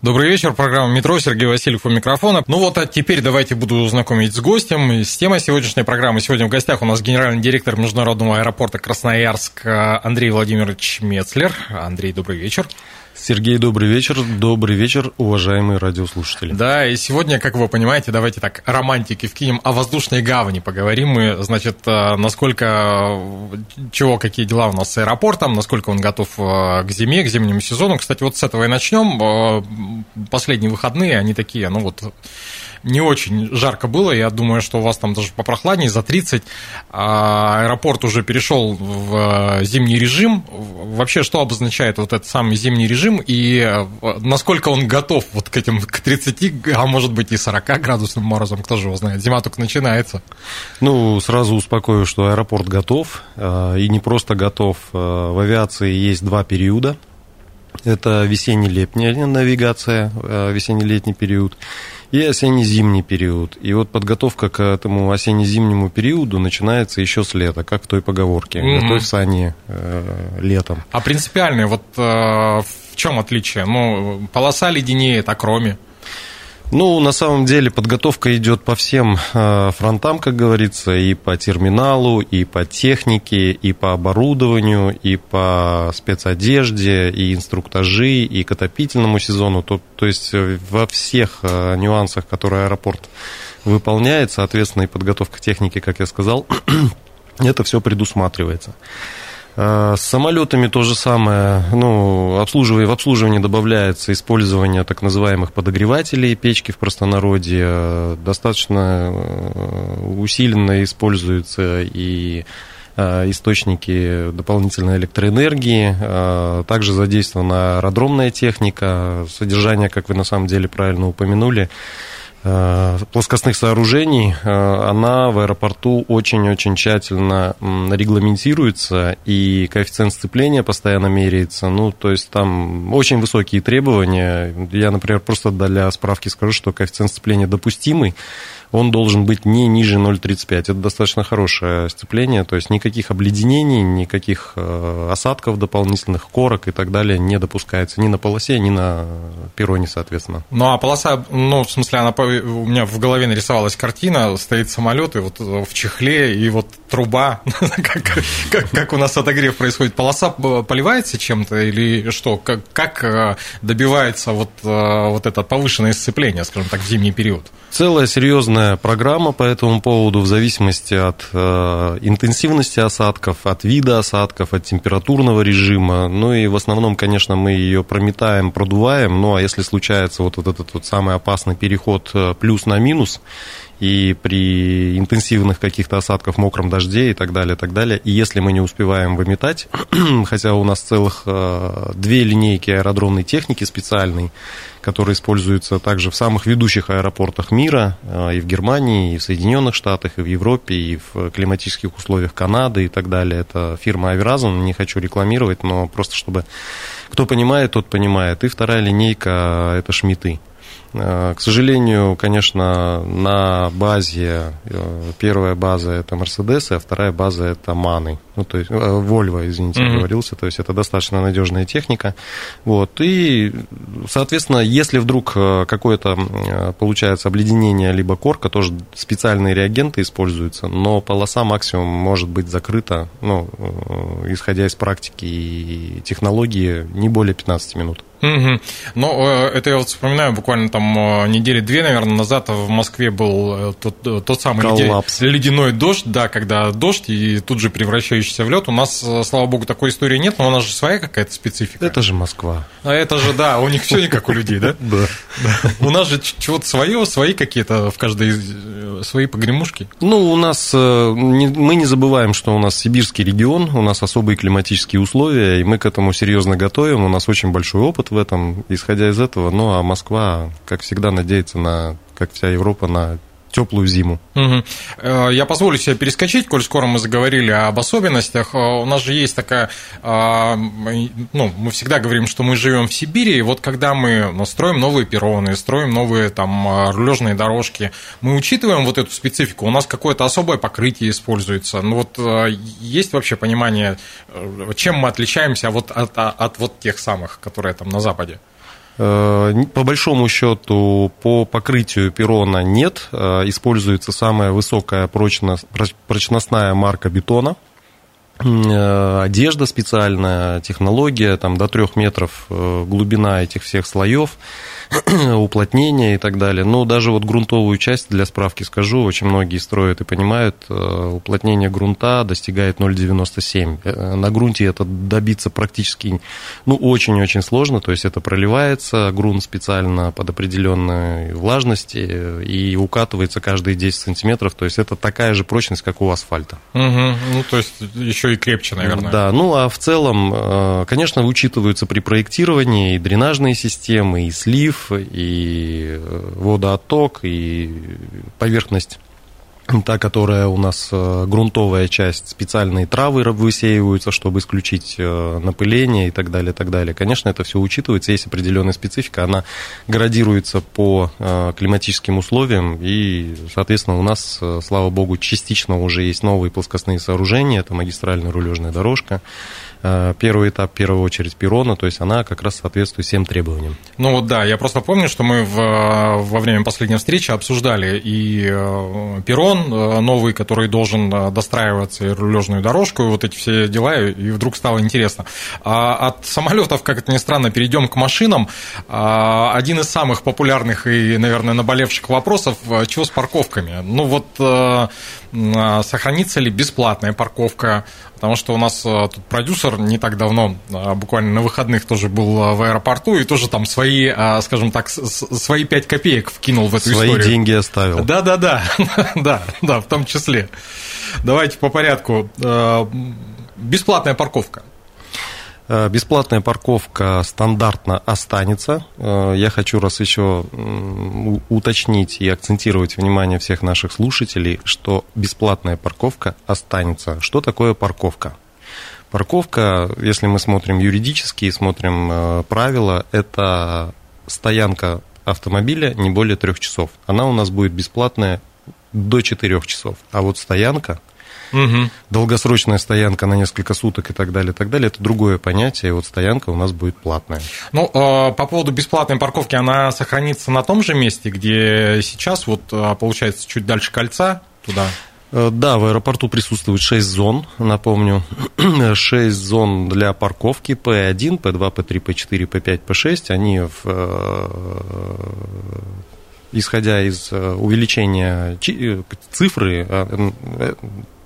Добрый вечер, программа «Метро», Сергей Васильев у микрофона. Ну вот, а теперь давайте буду знакомить с гостем и с темой сегодняшней программы. Сегодня в гостях у нас генеральный директор Международного аэропорта Красноярск Андрей Владимирович Мецлер. Андрей, добрый вечер. Сергей, добрый вечер. Добрый вечер, уважаемые радиослушатели. Да, и сегодня, как вы понимаете, давайте так романтики вкинем, о воздушной гавани поговорим мы, значит, э, насколько, чего, какие дела у нас с аэропортом, насколько он готов э, к зиме, к зимнему сезону. Кстати, вот с этого и начнем. Э, Последние выходные, они такие, ну вот, не очень жарко было. Я думаю, что у вас там даже попрохладнее, за 30. А аэропорт уже перешел в зимний режим. Вообще, что обозначает вот этот самый зимний режим и насколько он готов вот к этим к 30, а может быть и 40 градусным морозом, кто же его знает. Зима только начинается. Ну, сразу успокою, что аэропорт готов. И не просто готов. В авиации есть два периода. Это весенне-летняя навигация, весенне-летний период и осенне-зимний период. И вот подготовка к этому осенне-зимнему периоду начинается еще с лета, как в той поговорке. Mm-hmm. Готовь сани э, летом. А принципиальное, вот э, в чем отличие? Ну, полоса леденеет, а кроме? Ну, на самом деле подготовка идет по всем э, фронтам, как говорится, и по терминалу, и по технике, и по оборудованию, и по спецодежде, и инструктажи, и к отопительному сезону. То, то есть э, во всех э, нюансах, которые аэропорт выполняет, соответственно, и подготовка техники, как я сказал, это все предусматривается. Э, с самолетами то же самое. Ну, обслуживание, в обслуживании добавляется использование так называемых подогревателей печки в простонародье. Достаточно э, усиленно используются и э, источники дополнительной электроэнергии. Также задействована аэродромная техника, содержание, как вы на самом деле правильно упомянули, плоскостных сооружений, э, она в аэропорту очень-очень тщательно регламентируется, и коэффициент сцепления постоянно меряется. Ну, то есть там очень высокие требования. Я, например, просто для справки скажу, что коэффициент сцепления допустимый он должен быть не ниже 0,35. Это достаточно хорошее сцепление, то есть никаких обледенений, никаких э, осадков дополнительных, корок и так далее не допускается ни на полосе, ни на перроне, соответственно. Ну, а полоса, ну, в смысле, она, у меня в голове нарисовалась картина, стоит самолет, и вот в чехле, и вот труба, как, как, как у нас отогрев происходит. Полоса поливается чем-то или что? Как, как э, добивается вот, э, вот это повышенное сцепление, скажем так, в зимний период? Целая серьезная программа по этому поводу в зависимости от э, интенсивности осадков, от вида осадков, от температурного режима. Ну и в основном, конечно, мы ее прометаем, продуваем. Ну а если случается вот, вот этот вот самый опасный переход э, плюс на минус, и при интенсивных каких-то осадках, мокром дожде и так далее, и так далее. И если мы не успеваем выметать, хотя у нас целых э, две линейки аэродромной техники специальной, которые используются также в самых ведущих аэропортах мира, э, и в Германии, и в Соединенных Штатах, и в Европе, и в климатических условиях Канады и так далее. Это фирма Аверазон, не хочу рекламировать, но просто чтобы кто понимает, тот понимает. И вторая линейка – это Шмиты. Э, к сожалению, конечно, на базе, э, первая база это Мерседесы, а вторая база это Маны, ну, то есть, э, извините, mm-hmm. говорился, то есть это достаточно надежная техника. Вот, и, соответственно, если вдруг какое-то получается обледенение либо корка, тоже специальные реагенты используются, но полоса максимум может быть закрыта, ну, исходя из практики и технологии, не более 15 минут. Угу. Ну, это я вот вспоминаю, буквально там э, недели две, наверное, назад в Москве был э, тот, тот самый Коллапс. ледяной дождь, да, когда дождь и тут же превращающийся в лед. У нас, слава богу, такой истории нет, но у нас же своя какая-то специфика. Это же Москва. А это же, да, у них все не как у людей, да? Да. У нас же чего-то свое, свои какие-то в каждой свои погремушки. Ну, у нас, мы не забываем, что у нас сибирский регион, у нас особые климатические условия, и мы к этому серьезно готовим, у нас очень большой опыт в этом, исходя из этого. Ну, а Москва, как всегда, надеется на, как вся Европа, на теплую зиму. Угу. Я позволю себе перескочить, коль скоро мы заговорили об особенностях. Э, у нас же есть такая, э, ну, мы всегда говорим, что мы живем в Сибири, и вот когда мы ну, строим новые перроны, строим новые там рулежные дорожки, мы учитываем вот эту специфику. У нас какое-то особое покрытие используется. Ну вот есть вообще понимание, чем мы отличаемся вот от, от, от вот тех самых, которые там на Западе? Э, по большому счету, по покрытию перрона нет. Э, используется самая высокая прочностная марка бетона. Э, одежда специальная, технология, там до трех метров глубина этих всех слоев. уплотнения и так далее. Но даже вот грунтовую часть, для справки скажу, очень многие строят и понимают, э, уплотнение грунта достигает 0,97. Э, на грунте это добиться практически, ну, очень-очень сложно, то есть это проливается, грунт специально под определенной влажности э, и укатывается каждые 10 сантиметров, то есть это такая же прочность, как у асфальта. Угу. Ну, то есть еще и крепче, наверное. Да, ну, а в целом, конечно, учитываются при проектировании и дренажные системы, и слив, и э, водоотток, и поверхность та, которая у нас э, грунтовая часть, специальные травы высеиваются, чтобы исключить э, напыление и так далее, так далее. Конечно, это все учитывается, есть определенная специфика, она градируется по климатическим условиям, и, соответственно, у нас, слава богу, частично уже есть новые плоскостные сооружения, это магистральная рулежная дорожка, первый этап, первую очередь, перрона, то есть она как раз соответствует всем требованиям. Ну вот да, я просто помню, что мы в, во время последней встречи обсуждали и э, перрон э, новый, который должен достраиваться, и рулежную дорожку, и вот эти все дела, и вдруг стало интересно. А от самолетов, как это ни странно, перейдем к машинам. А, один из самых популярных и, наверное, наболевших вопросов, чего с парковками? Ну вот сохранится ли бесплатная парковка, потому что у нас тут продюсер не так давно, а, буквально на выходных тоже был а, в аэропорту и тоже там свои, скажем так, свои пять копеек вкинул в эту свои историю. Свои деньги оставил. Да, да, да, да, да, в том числе. Давайте по порядку. Бесплатная парковка. Э, бесплатная парковка стандартно останется. Э, я хочу раз еще уточнить и акцентировать внимание всех наших слушателей, что бесплатная парковка останется. Что такое парковка? Парковка, если мы смотрим юридически и смотрим э, правила, это стоянка автомобиля не более трех часов. Она у нас будет бесплатная до четырех часов. А вот стоянка, угу. долгосрочная стоянка на несколько суток и так далее, и так далее, это другое понятие. И вот стоянка у нас будет платная. Ну, э, по поводу бесплатной парковки, она сохранится на том же месте, где сейчас, вот э, получается, чуть дальше кольца туда? Э, да, в аэропорту присутствует 6 зон, напомню. 6 зон для парковки P1, P2, P3, P4, P5, P6. Они, в, э, исходя из э, увеличения цифры,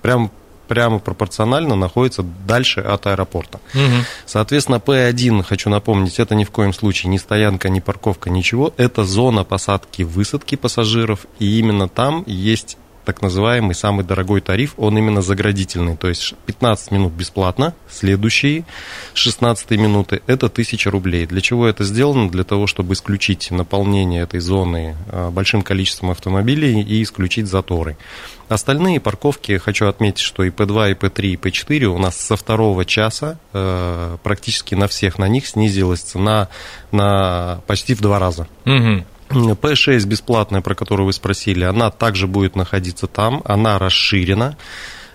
прям прямо пропорционально находятся дальше от аэропорта. Угу. Соответственно, P1, хочу напомнить, это ни в коем случае не стоянка, не парковка, ничего. Это зона посадки-высадки пассажиров, и именно там есть так называемый самый дорогой тариф, он именно заградительный, то есть 15 минут бесплатно, следующие 16 минуты это 1000 рублей. Для чего это сделано? Для того, чтобы исключить наполнение этой зоны а, большим количеством автомобилей и исключить заторы. Остальные парковки, хочу отметить, что и P2, и P3, и P4 у нас со второго часа э, практически на всех на них снизилась цена на почти в два раза. Угу. P6 бесплатная, про которую вы спросили, она также будет находиться там, она расширена.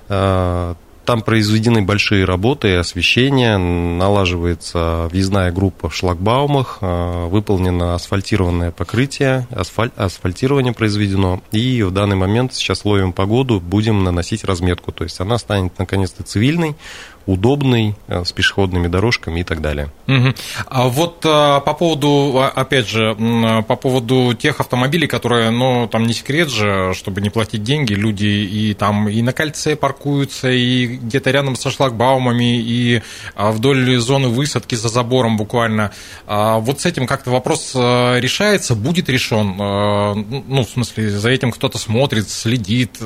Э, там произведены большие работы, освещение, налаживается въездная группа в шлагбаумах, э, выполнено асфальтированное покрытие, асфаль, асфальтирование произведено, и в данный момент сейчас ловим погоду, будем наносить разметку, то есть она станет наконец-то цивильной, удобный, э, с пешеходными дорожками и так далее. Угу. А вот а, по поводу, а, опять же, по поводу тех автомобилей, которые, ну, там не секрет же, чтобы не платить деньги, люди и там и на кольце паркуются, и где-то рядом со шлагбаумами, и вдоль зоны высадки за забором буквально. Вот с этим как-то вопрос решается, будет решен? Ну, в смысле, за этим кто-то смотрит, следит.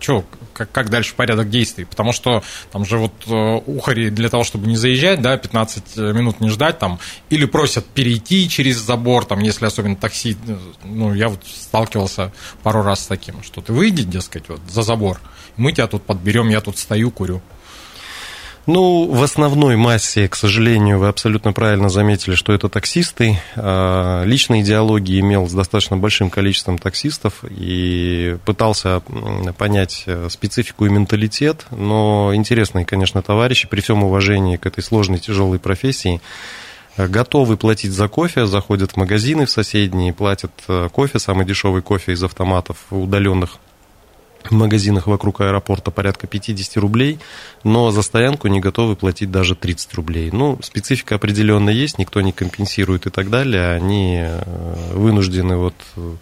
Что, как, как дальше порядок действий? Потому что там же вот ухари для того, чтобы не заезжать, да, 15 минут не ждать там, или просят перейти через забор, там, если особенно такси, ну, я вот сталкивался пару раз с таким, что ты выйди, дескать, вот за забор, мы тебя тут подберем, я тут стою, курю. Ну, в основной массе, к сожалению, вы абсолютно правильно заметили, что это таксисты. А, личные идеологии имел с достаточно большим количеством таксистов и пытался понять э, специфику и менталитет, но интересные, конечно, товарищи, при всем уважении к этой сложной, тяжелой профессии, э, готовы платить за кофе, заходят в магазины в соседние, платят э, кофе, самый дешевый кофе из автоматов удаленных в магазинах вокруг аэропорта порядка 50 рублей, но за стоянку не готовы платить даже 30 рублей. Ну, специфика определенно есть, никто не компенсирует и так далее. Они э, вынуждены вот э,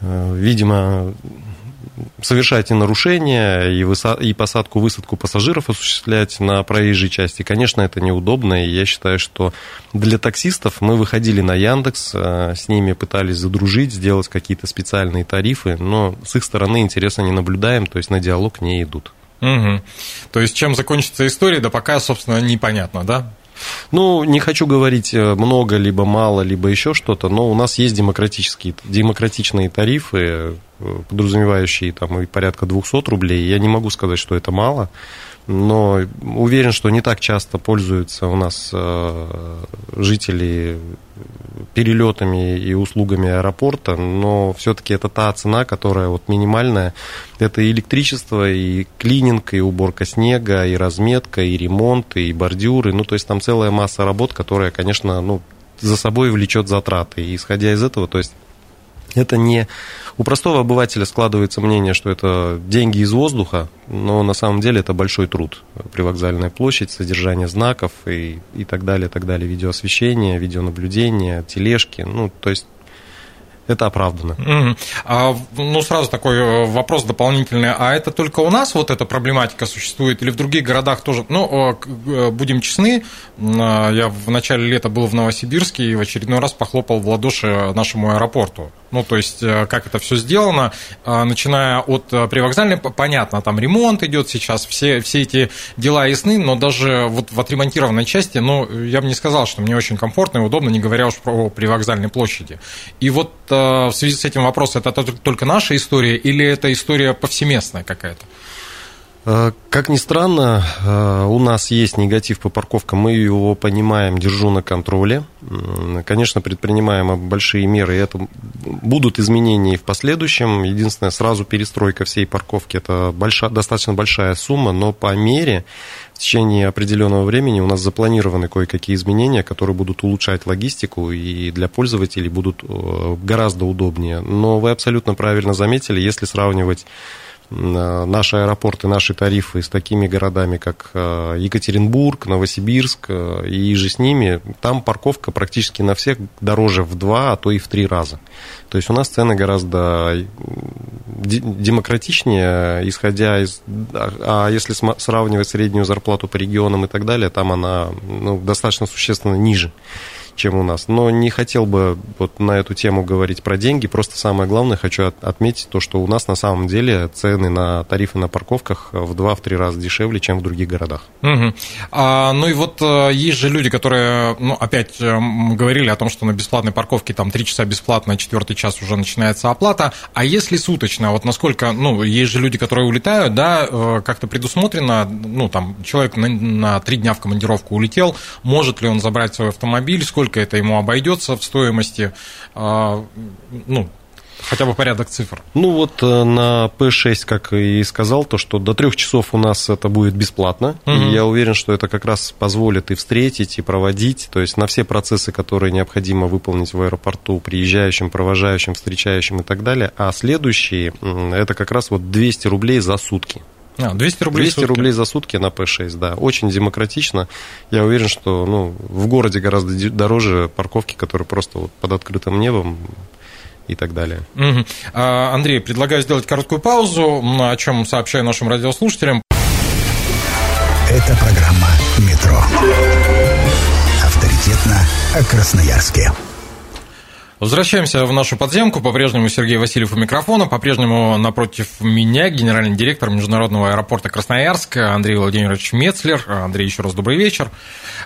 видимо, совершать и нарушения, и, выса... и посадку, высадку пассажиров осуществлять на проезжей части. Конечно, это неудобно, и я считаю, что для таксистов мы выходили на Яндекс, э, с ними пытались задружить, сделать какие-то специальные тарифы, но с их стороны интереса не наблюдаем, то есть на диалог не идут. Угу. То есть чем закончится история, да пока, собственно, непонятно, да? Ну, не хочу говорить э, много, либо мало, либо еще что-то, но у нас есть демократические, демократичные тарифы, э, подразумевающие там и порядка 200 рублей. Я не могу сказать, что это мало но уверен, что не так часто пользуются у нас э, жители перелетами и услугами аэропорта, но все-таки это та цена, которая вот минимальная. Это и электричество, и клининг, и уборка снега, и разметка, и ремонт, и бордюры. Ну, то есть там целая масса работ, которая, конечно, ну, за собой влечет затраты. И исходя из этого, то есть это не... У простого обывателя складывается мнение, что это деньги из воздуха, но на самом деле это большой труд. Привокзальная площадь, содержание знаков и, и так далее, так далее, видеоосвещение, видеонаблюдение, тележки. Ну, то есть это оправдано. Mm-hmm. А, ну, сразу такой э, вопрос дополнительный. А это только у нас вот эта проблематика существует или в других городах тоже? Ну, э, будем честны, я в начале лета был в Новосибирске и в очередной раз похлопал в ладоши нашему аэропорту. Ну, то есть, э, как это все сделано, начиная от привокзальной, понятно, там ремонт идет сейчас, все, все эти дела ясны, но даже вот в отремонтированной части, ну, я бы не сказал, что мне очень комфортно и удобно, не говоря уж про привокзальной площади. И вот в связи с этим вопрос, это только наша история или это история повсеместная какая-то? Э, как ни странно, э, у нас есть негатив по парковкам, мы его понимаем, держу на контроле. Конечно, предпринимаем большие меры, и это будут изменения и в последующем. Единственное, сразу перестройка всей парковки – это большая, достаточно большая сумма, но по мере в течение определенного времени у нас запланированы кое-какие изменения, которые будут улучшать логистику и для пользователей будут э, гораздо удобнее. Но вы абсолютно правильно заметили, если сравнивать наши аэропорты, наши тарифы с такими городами, как э, Екатеринбург, Новосибирск э, и же с ними, там парковка практически на всех дороже в два, а то и в три раза. То есть у нас цены гораздо демократичнее, исходя из... А, а если сравнивать среднюю зарплату по регионам и так далее, там она ну, достаточно существенно ниже чем у нас. Но не хотел бы вот на эту тему говорить про деньги. Просто самое главное хочу от, отметить то, что у нас на самом деле цены на тарифы на парковках в 2-3 раза дешевле, чем в других городах. Угу. А, ну и вот э, есть же люди, которые, ну, опять э, мы говорили о том, что на бесплатной парковке там 3 часа бесплатно, а четвертый час уже начинается оплата. А если суточно, вот насколько, ну, есть же люди, которые улетают, да, э, как-то предусмотрено, ну, там, человек на, на 3 дня в командировку улетел, может ли он забрать свой автомобиль, сколько сколько это ему обойдется в стоимости, а, ну, хотя бы порядок цифр. Ну вот э, на P6, как и сказал, то, что до трех часов у нас это будет бесплатно. Угу. И я уверен, что это как раз позволит и встретить, и проводить. То есть на все процессы, которые необходимо выполнить в аэропорту, приезжающим, провожающим, встречающим и так далее. А следующие, это как раз вот 200 рублей за сутки. А, 200 рублей 200 рублей за сутки на P6, да. Очень демократично. Я уверен, что ну, в городе гораздо дороже парковки, которые просто вот под открытым небом и так далее. Угу. Андрей, предлагаю сделать короткую паузу, о чем сообщаю нашим радиослушателям. Это программа «Метро». Авторитетно о Красноярске. Возвращаемся в нашу подземку. По-прежнему Сергей Васильев у микрофона. По-прежнему напротив меня генеральный директор Международного аэропорта Красноярск Андрей Владимирович Мецлер. Андрей, еще раз добрый вечер.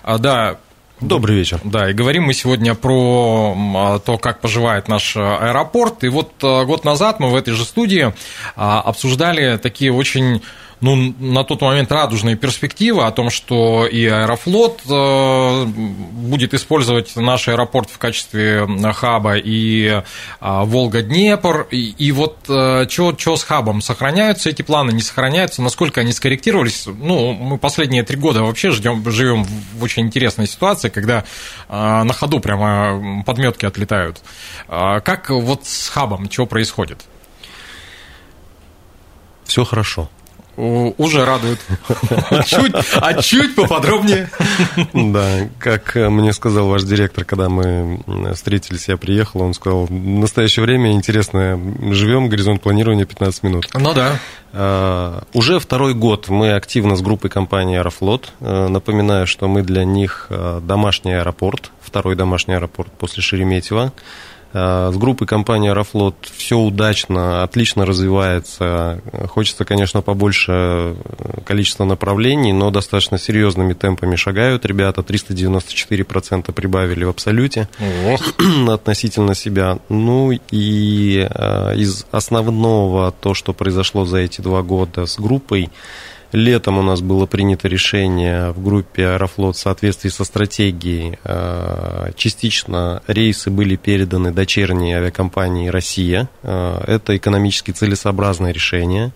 А, да, Добрый вечер. Да, и говорим мы сегодня про то, как поживает наш аэропорт. И вот а, год назад мы в этой же студии а, обсуждали такие очень ну, на тот момент радужные перспективы о том, что и Аэрофлот э, будет использовать наш аэропорт в качестве хаба, и а, Волга-Днепр, и, и вот что э, с хабом? Сохраняются эти планы, не сохраняются? Насколько они скорректировались? Ну, мы последние три года вообще ждем, живем в очень интересной ситуации, когда э, на ходу прямо подметки отлетают. Как вот с хабом, что происходит? Все хорошо. Уже радует. Чуть, а чуть поподробнее. Да, как мне сказал ваш директор, когда мы встретились, я приехал, он сказал, в настоящее время интересно, живем, горизонт планирования 15 минут. Ну да. А, уже второй год мы активно с группой компании «Аэрофлот». А, напоминаю, что мы для них домашний аэропорт, второй домашний аэропорт после Шереметьево. Э, с группой компании «Аэрофлот» все удачно, отлично развивается. Хочется, конечно, побольше э, количества направлений, но достаточно серьезными темпами шагают ребята. 394% прибавили в абсолюте Ого. относительно себя. Ну и э, из основного то, что произошло за эти два года с группой, Летом у нас было принято решение в группе Аэрофлот в соответствии со стратегией. Э, частично рейсы были переданы дочерней авиакомпании «Россия». Э, это экономически целесообразное решение.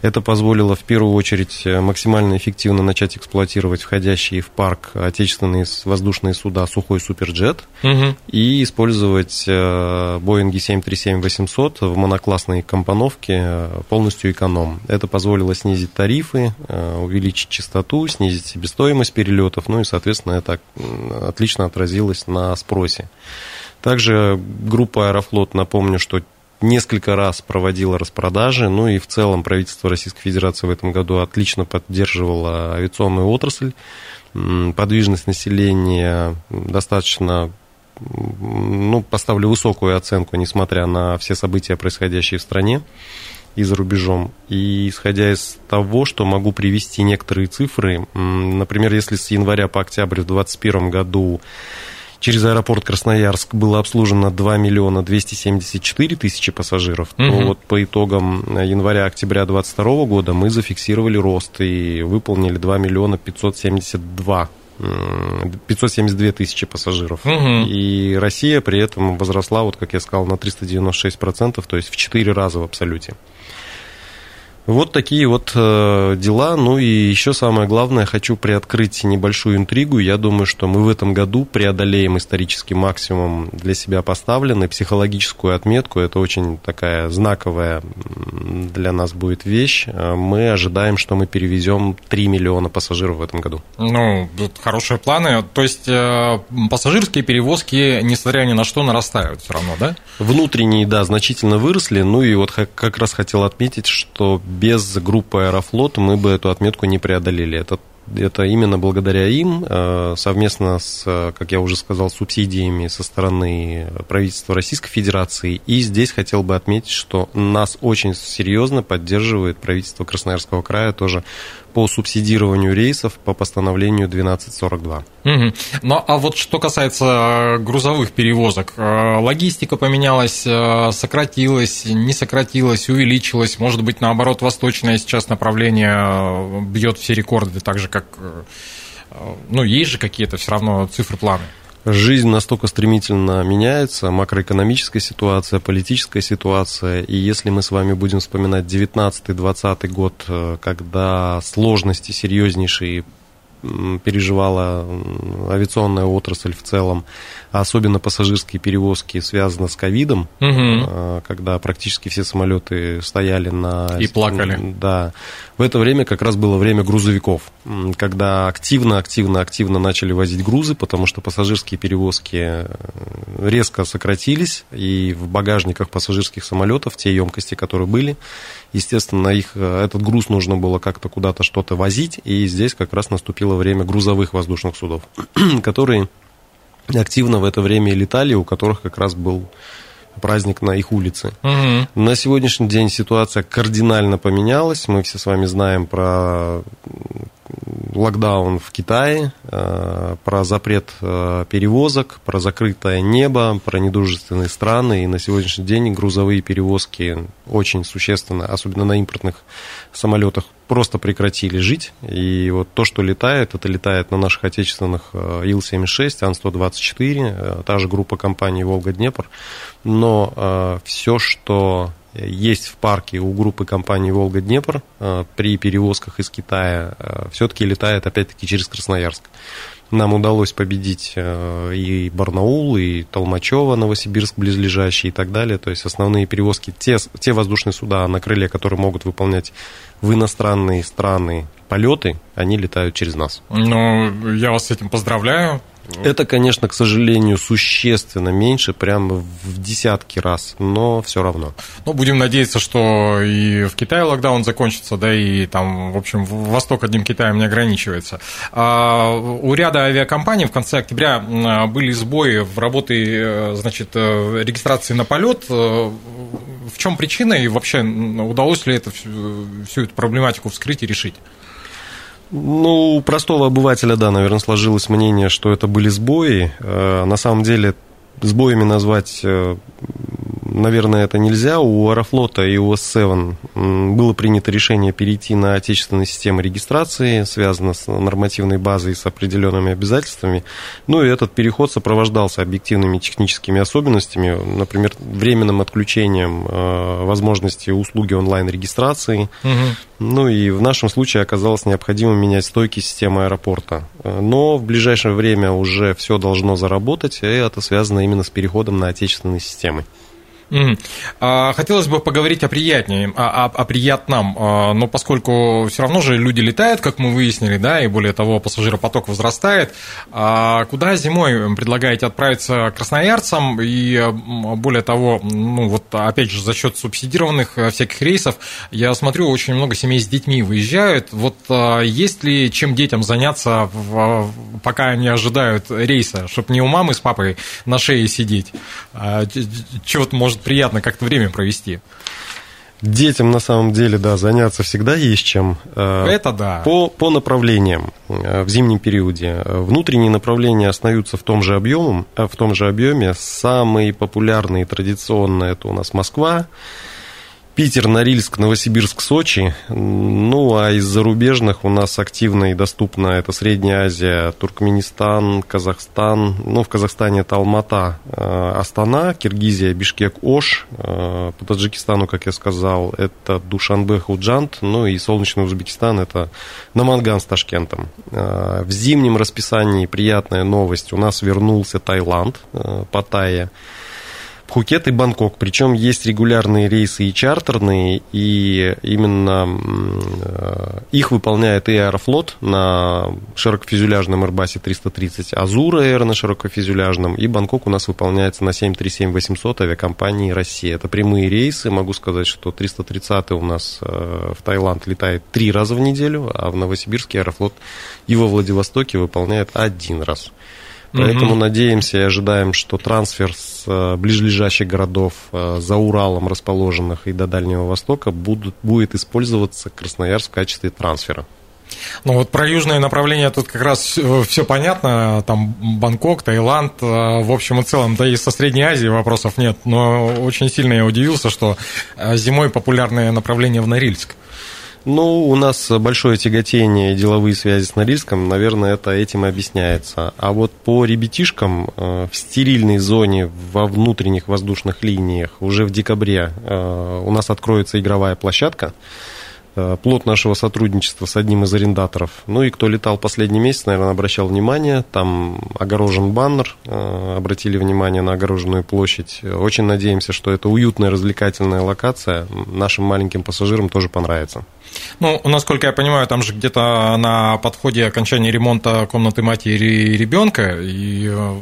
Это позволило в первую очередь максимально эффективно начать эксплуатировать входящие в парк отечественные воздушные суда «Сухой Суперджет» угу. и использовать э, Боинги 737-800 в моноклассной компоновке полностью эконом. Это позволило снизить тарифы, э, увеличить частоту, снизить себестоимость перелетов, ну и, соответственно, это отлично отразилось на спросе. Также группа «Аэрофлот», напомню, что несколько раз проводила распродажи, ну и в целом правительство Российской Федерации в этом году отлично поддерживало авиационную отрасль, подвижность населения достаточно ну, поставлю высокую оценку, несмотря на все события, происходящие в стране и за рубежом. И исходя из того, что могу привести некоторые цифры, например, если с января по октябрь в 2021 году через аэропорт Красноярск было обслужено 2 миллиона 274 тысячи пассажиров, угу. то вот по итогам января-октября 2022 года мы зафиксировали рост и выполнили 2 миллиона 572 572 тысячи пассажиров. Угу. И Россия при этом возросла, вот как я сказал, на 396%, то есть в 4 раза в абсолюте. Вот такие вот э, дела. Ну и еще самое главное, хочу приоткрыть небольшую интригу. Я думаю, что мы в этом году преодолеем исторический максимум для себя поставленный, психологическую отметку. Это очень такая знаковая для нас будет вещь. Э, мы ожидаем, что мы перевезем 3 миллиона пассажиров в этом году. Ну, хорошие планы. То есть э, пассажирские перевозки, несмотря ни на что, нарастают все равно, да? Внутренние, да, значительно выросли. Ну и вот как раз хотел отметить, что без группы Аэрофлот мы бы эту отметку не преодолели. Это это именно благодаря им, э, совместно с, как я уже сказал, субсидиями со стороны правительства Российской Федерации. И здесь хотел бы отметить, что нас очень серьезно поддерживает правительство Красноярского края тоже по субсидированию рейсов по постановлению 1242. Угу. Ну, а вот что касается э, грузовых перевозок, э, логистика поменялась, э, сократилась, не сократилась, увеличилась, может быть, наоборот, восточное сейчас направление бьет все рекорды, так же, как, ну, есть же какие-то все равно цифры, планы. Жизнь настолько стремительно меняется, макроэкономическая ситуация, политическая ситуация, и если мы с вами будем вспоминать 19-20 год, э, когда сложности серьезнейшие переживала авиационная отрасль в целом, а особенно пассажирские перевозки связаны с ковидом, угу. когда практически все самолеты стояли на... И плакали. Да. В это время как раз было время грузовиков, когда активно-активно-активно начали возить грузы, потому что пассажирские перевозки э, резко сократились, и в багажниках пассажирских самолетов те емкости, которые были, естественно, их, э, этот груз нужно было как-то куда-то что-то возить, и здесь как раз наступило время грузовых воздушных судов, которые активно в это время летали, у которых как раз был праздник на их улице. Мгм. На сегодняшний день ситуация кардинально поменялась. Мы все с вами знаем про локдаун в Китае, э, про запрет э, перевозок, про закрытое небо, про недружественные страны. И на сегодняшний день грузовые перевозки очень существенно, особенно на импортных самолетах, просто прекратили жить. И вот то, что летает, это летает на наших отечественных э, Ил-76, Ан-124, э, та же группа компаний «Волга-Днепр». Но все, что есть в парке у группы компании «Волга-Днепр» э, при перевозках из Китая все-таки летает опять-таки через Красноярск. Нам удалось победить э, и Барнаул, и Толмачево, Новосибирск близлежащий и так далее. То есть основные перевозки, те, те воздушные суда на крыле, которые могут выполнять в иностранные страны полеты, они летают через нас. Ну, я вас с этим поздравляю. Это, конечно, к сожалению, существенно меньше, прямо в десятки раз, но все равно. Ну, будем надеяться, что и в Китае локдаун закончится, да, и там, в общем, Восток одним Китаем не ограничивается. А у ряда авиакомпаний в конце октября м, были сбои в работе, э, значит, э, регистрации на полет. Э, В чем причина и вообще удалось ли это всю, всю эту проблематику вскрыть и решить? Ну, у простого обывателя, да, наверное, сложилось мнение, что это были сбои. Э, На самом деле сбоями назвать, э, наверное, это нельзя. У Аэрофлота и у S7 м, было принято решение перейти на отечественные системы регистрации, связано с нормативной базой и с определенными обязательствами. Ну и этот переход сопровождался объективными техническими особенностями, например, временным отключением э, возможности услуги онлайн-регистрации. Ну и в нашем случае оказалось необходимо менять стойки системы аэропорта. Но в ближайшее время уже все должно заработать, и это связано именно с переходом на отечественные системы. Мгм. А, Хотелось бы поговорить о приятнее, о, о- о приятном, а, но поскольку все равно же люди летают, как мы выяснили, да, и более того, пассажиропоток возрастает, а куда зимой предлагаете отправиться красноярцам? И, более того, ну вот опять же за счет субсидированных э, всяких рейсов, я смотрю, очень много семей с детьми выезжают, вот а, есть ли чем детям заняться, в- пока они ожидают рейса, чтобы не у мамы с папой на шее сидеть, а чего-то может приятно как-то время провести. Детям на самом деле, да, заняться всегда есть чем. Э, Это да. По, по направлениям э, в зимнем периоде. Э, Внутренние направления остаются в том же объеме, в том же объеме. Самые популярные традиционно это у нас Москва, Питер, Норильск, Новосибирск, Сочи. Ну, а из зарубежных у нас активно и доступно это Средняя Азия, Туркменистан, Казахстан. Ну, в Казахстане это Алмата, э, Астана, Киргизия, Бишкек, Ош. Э, По Таджикистану, как я сказал, это Душанбе, Худжант. Ну, и солнечный Узбекистан это Наманган с Ташкентом. Э, В зимнем расписании приятная новость. У нас вернулся Таиланд, Паттайя. Пхукет и Бангкок. Причем есть регулярные рейсы и чартерные, и именно э, их выполняет и Аэрофлот на широкофюзеляжном Airbus 330, Азура Air на широкофюзеляжном, и Бангкок у нас выполняется на 737-800 авиакомпании России. Это прямые рейсы. Могу сказать, что 330 у нас э, в Таиланд летает три раза в неделю, а в Новосибирске Аэрофлот и во Владивостоке выполняет один раз. Поэтому Мгм. надеемся и ожидаем, что трансфер с э, ближайших городов э, за Уралом расположенных и до Дальнего Востока будут, будет использоваться Красноярск в качестве трансфера. Ну вот про южное направление тут как раз все понятно, там Бангкок, Таиланд, э, в общем и целом, да и со Средней Азии вопросов нет, но очень сильно я удивился, что э, зимой популярное направление в Норильск. Ну, у нас большое тяготение деловые связи с Норильском, наверное, это этим и объясняется. А вот по ребятишкам э, в стерильной зоне во внутренних воздушных линиях уже в декабре э, у нас откроется игровая площадка. Э, Плод нашего сотрудничества с одним из арендаторов. Ну и кто летал последний месяц, наверное, обращал внимание. Там огорожен баннер, э, обратили внимание на огороженную площадь. Очень надеемся, что это уютная развлекательная локация нашим маленьким пассажирам тоже понравится. Ну, насколько я понимаю, там же где-то на подходе окончания ремонта комнаты матери и ребенка, и э,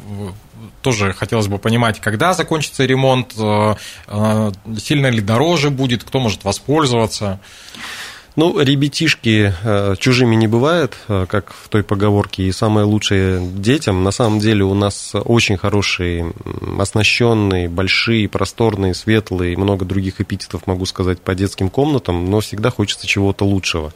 тоже хотелось бы понимать, когда закончится ремонт, сильно ли дороже будет, кто может воспользоваться. Ну, ребятишки э, чужими не бывает, э, как в той поговорке, и самое лучшее детям. На самом деле у нас очень хорошие, оснащенные, большие, просторные, светлые, много других эпитетов, могу сказать, по детским комнатам, но всегда хочется чего-то лучшего.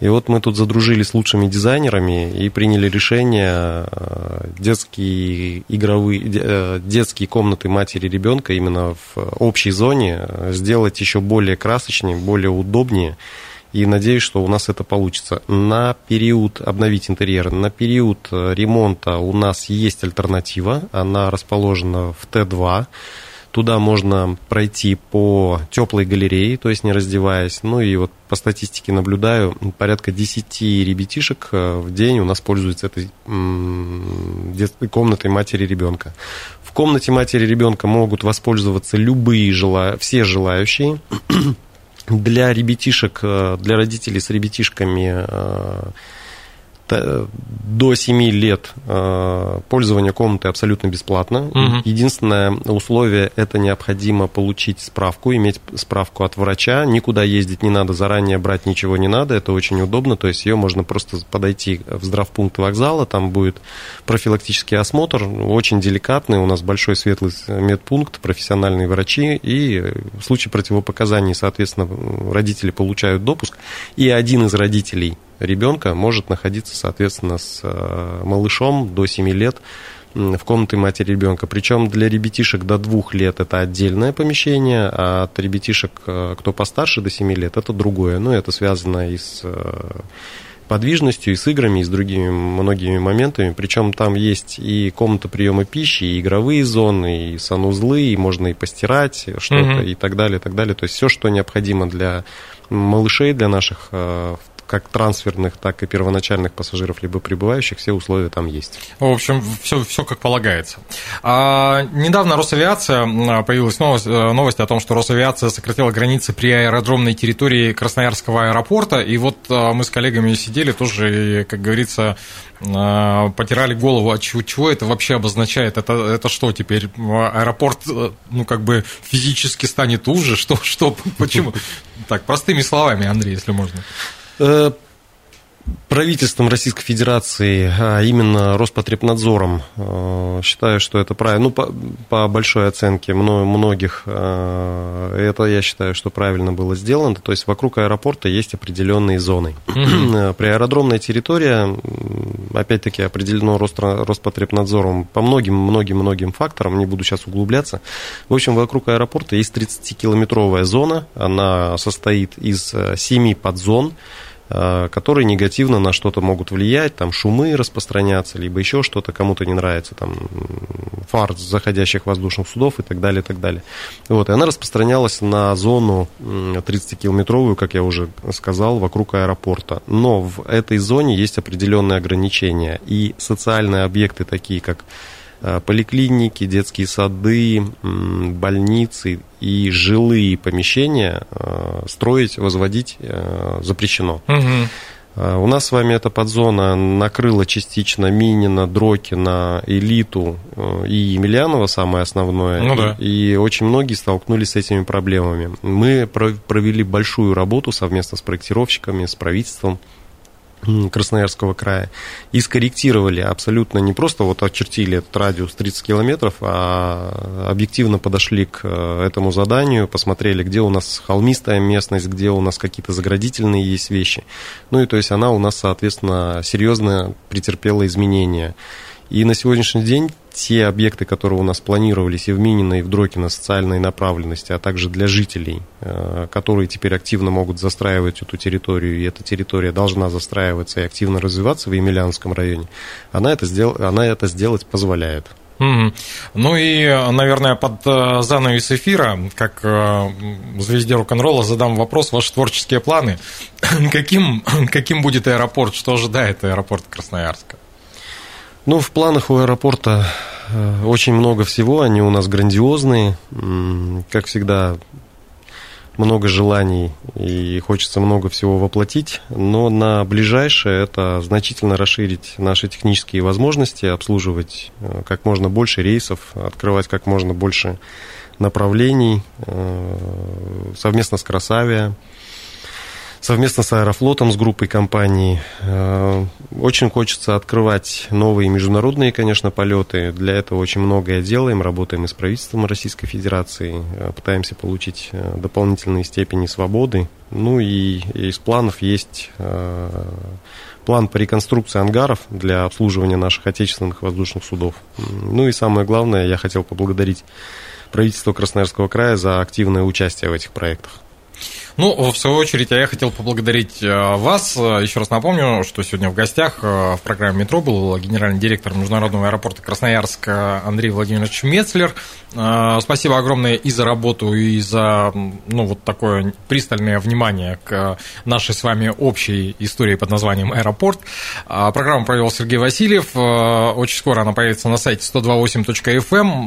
И вот мы тут задружились с лучшими дизайнерами и приняли решение э, детские игровые, детские комнаты матери ребенка именно в общей зоне сделать еще более красочнее, более удобнее и надеюсь, что у нас это получится. На период обновить интерьер, на период э, ремонта у нас есть альтернатива, она расположена в Т2. Туда можно пройти по теплой галерее, то есть не раздеваясь. Ну и вот по статистике наблюдаю, порядка 10 ребятишек э, в день у нас пользуются этой комнатой матери ребенка. В комнате матери ребенка могут воспользоваться любые все желающие для ребятишек, э, для родителей с ребятишками э, до 7 лет э, пользование комнатой абсолютно бесплатно. Угу. Единственное условие – это необходимо получить справку, иметь справку от врача. Никуда ездить не надо, заранее брать ничего не надо. Это очень удобно. То есть ее можно просто подойти в здравпункт вокзала, там будет профилактический осмотр, очень деликатный. У нас большой светлый медпункт, профессиональные врачи. И в случае противопоказаний, соответственно, родители получают допуск. И один из родителей ребенка может находиться, соответственно, с э, малышом до 7 лет в комнате матери ребенка. Причем для ребятишек до 2 лет это отдельное помещение, а от ребятишек, э, кто постарше, до 7 лет, это другое. Ну, это связано и с э, подвижностью, и с играми, и с другими многими моментами. Причем там есть и комната приема пищи, и игровые зоны, и санузлы, и можно и постирать что-то, mm-hmm. и так далее, и так далее. То есть все, что необходимо для малышей, для наших как трансферных, так и первоначальных пассажиров, либо прибывающих, все условия там есть. В общем, все, все как полагается. А, недавно Росавиация, появилась новость, э, новость о том, что Росавиация сократила границы при аэродромной территории Красноярского аэропорта, и вот э, мы с коллегами сидели тоже, как говорится, э, потирали голову, а чего, чего это вообще обозначает? Это, это что теперь? Аэропорт, ну, как бы физически станет уже? Что, что, почему? Так, простыми словами, Андрей, если можно. Э, правительством Российской Федерации, а именно Роспотребнадзором, э, считаю, что это правильно. Ну, по, по большой оценке многих, э, это я считаю, что правильно было сделано. То есть вокруг аэропорта есть определенные зоны. При аэродромной территории, опять-таки, определено Роспотребнадзором по многим-многим-многим факторам, не буду сейчас углубляться. В общем, вокруг аэропорта есть 30-километровая зона, она состоит из 7 подзон, Э, которые негативно на что-то могут влиять, там шумы распространяться, либо еще что-то кому-то не нравится, там фар заходящих воздушных судов и так далее, и так далее. Вот, и она распространялась на зону 30-километровую, как я уже сказал, вокруг аэропорта. Но в этой зоне есть определенные ограничения, и социальные объекты, такие как Э, поликлиники, детские сады, больницы и жилые помещения э, строить, возводить э, запрещено. Угу. У нас с вами эта подзона накрыла частично Минина, Дрокина, Элиту и Емельянова, самое основное. Ну, да. и, и очень многие столкнулись с этими проблемами. Мы провели большую работу совместно с проектировщиками, с правительством Красноярского края и скорректировали абсолютно не просто вот очертили этот радиус 30 километров, а объективно подошли к э, этому заданию, посмотрели, где у нас холмистая местность, где у нас какие-то заградительные есть вещи. Ну и то есть она у нас, соответственно, серьезно претерпела изменения. И на сегодняшний день те объекты, которые у нас планировались и в Минино, и в Дрокино социальной направленности, а также для жителей, э, которые теперь активно могут застраивать эту территорию, и эта территория должна застраиваться и активно развиваться в Емельянском районе, она это, сдел... она это сделать позволяет. Mm-hmm. Ну и, наверное, под э, занавес эфира, как э, звезде рок-н-ролла, задам вопрос, ваши творческие планы. каким, каким будет аэропорт, что ожидает аэропорт Красноярска? Ну, в планах у аэропорта э, очень много всего, они у нас грандиозные. Как всегда, много желаний и хочется много всего воплотить, но на ближайшее это значительно расширить наши технические возможности, обслуживать э, как можно больше рейсов, открывать как можно больше направлений э, совместно с Красавиа совместно с Аэрофлотом, с группой компаний. Э, очень хочется открывать новые международные, конечно, полеты. Для этого очень многое делаем. Работаем и с правительством Российской Федерации. Э, пытаемся получить э, дополнительные степени свободы. Ну и из планов есть план по реконструкции ангаров для обслуживания наших отечественных воздушных судов. Ну и самое главное, я хотел поблагодарить правительство Красноярского края за активное участие в этих проектах. Ну, в свою очередь, я хотел поблагодарить э, вас. Еще раз напомню, что сегодня в гостях э, в программе «Метро» был генеральный директор Международного аэропорта Красноярск Андрей Владимирович Мецлер. Э, спасибо огромное и за работу, и за ну, вот такое пристальное внимание к нашей с вами общей истории под названием «Аэропорт». Программу провел Сергей Васильев. Очень скоро она появится на сайте 128.fm.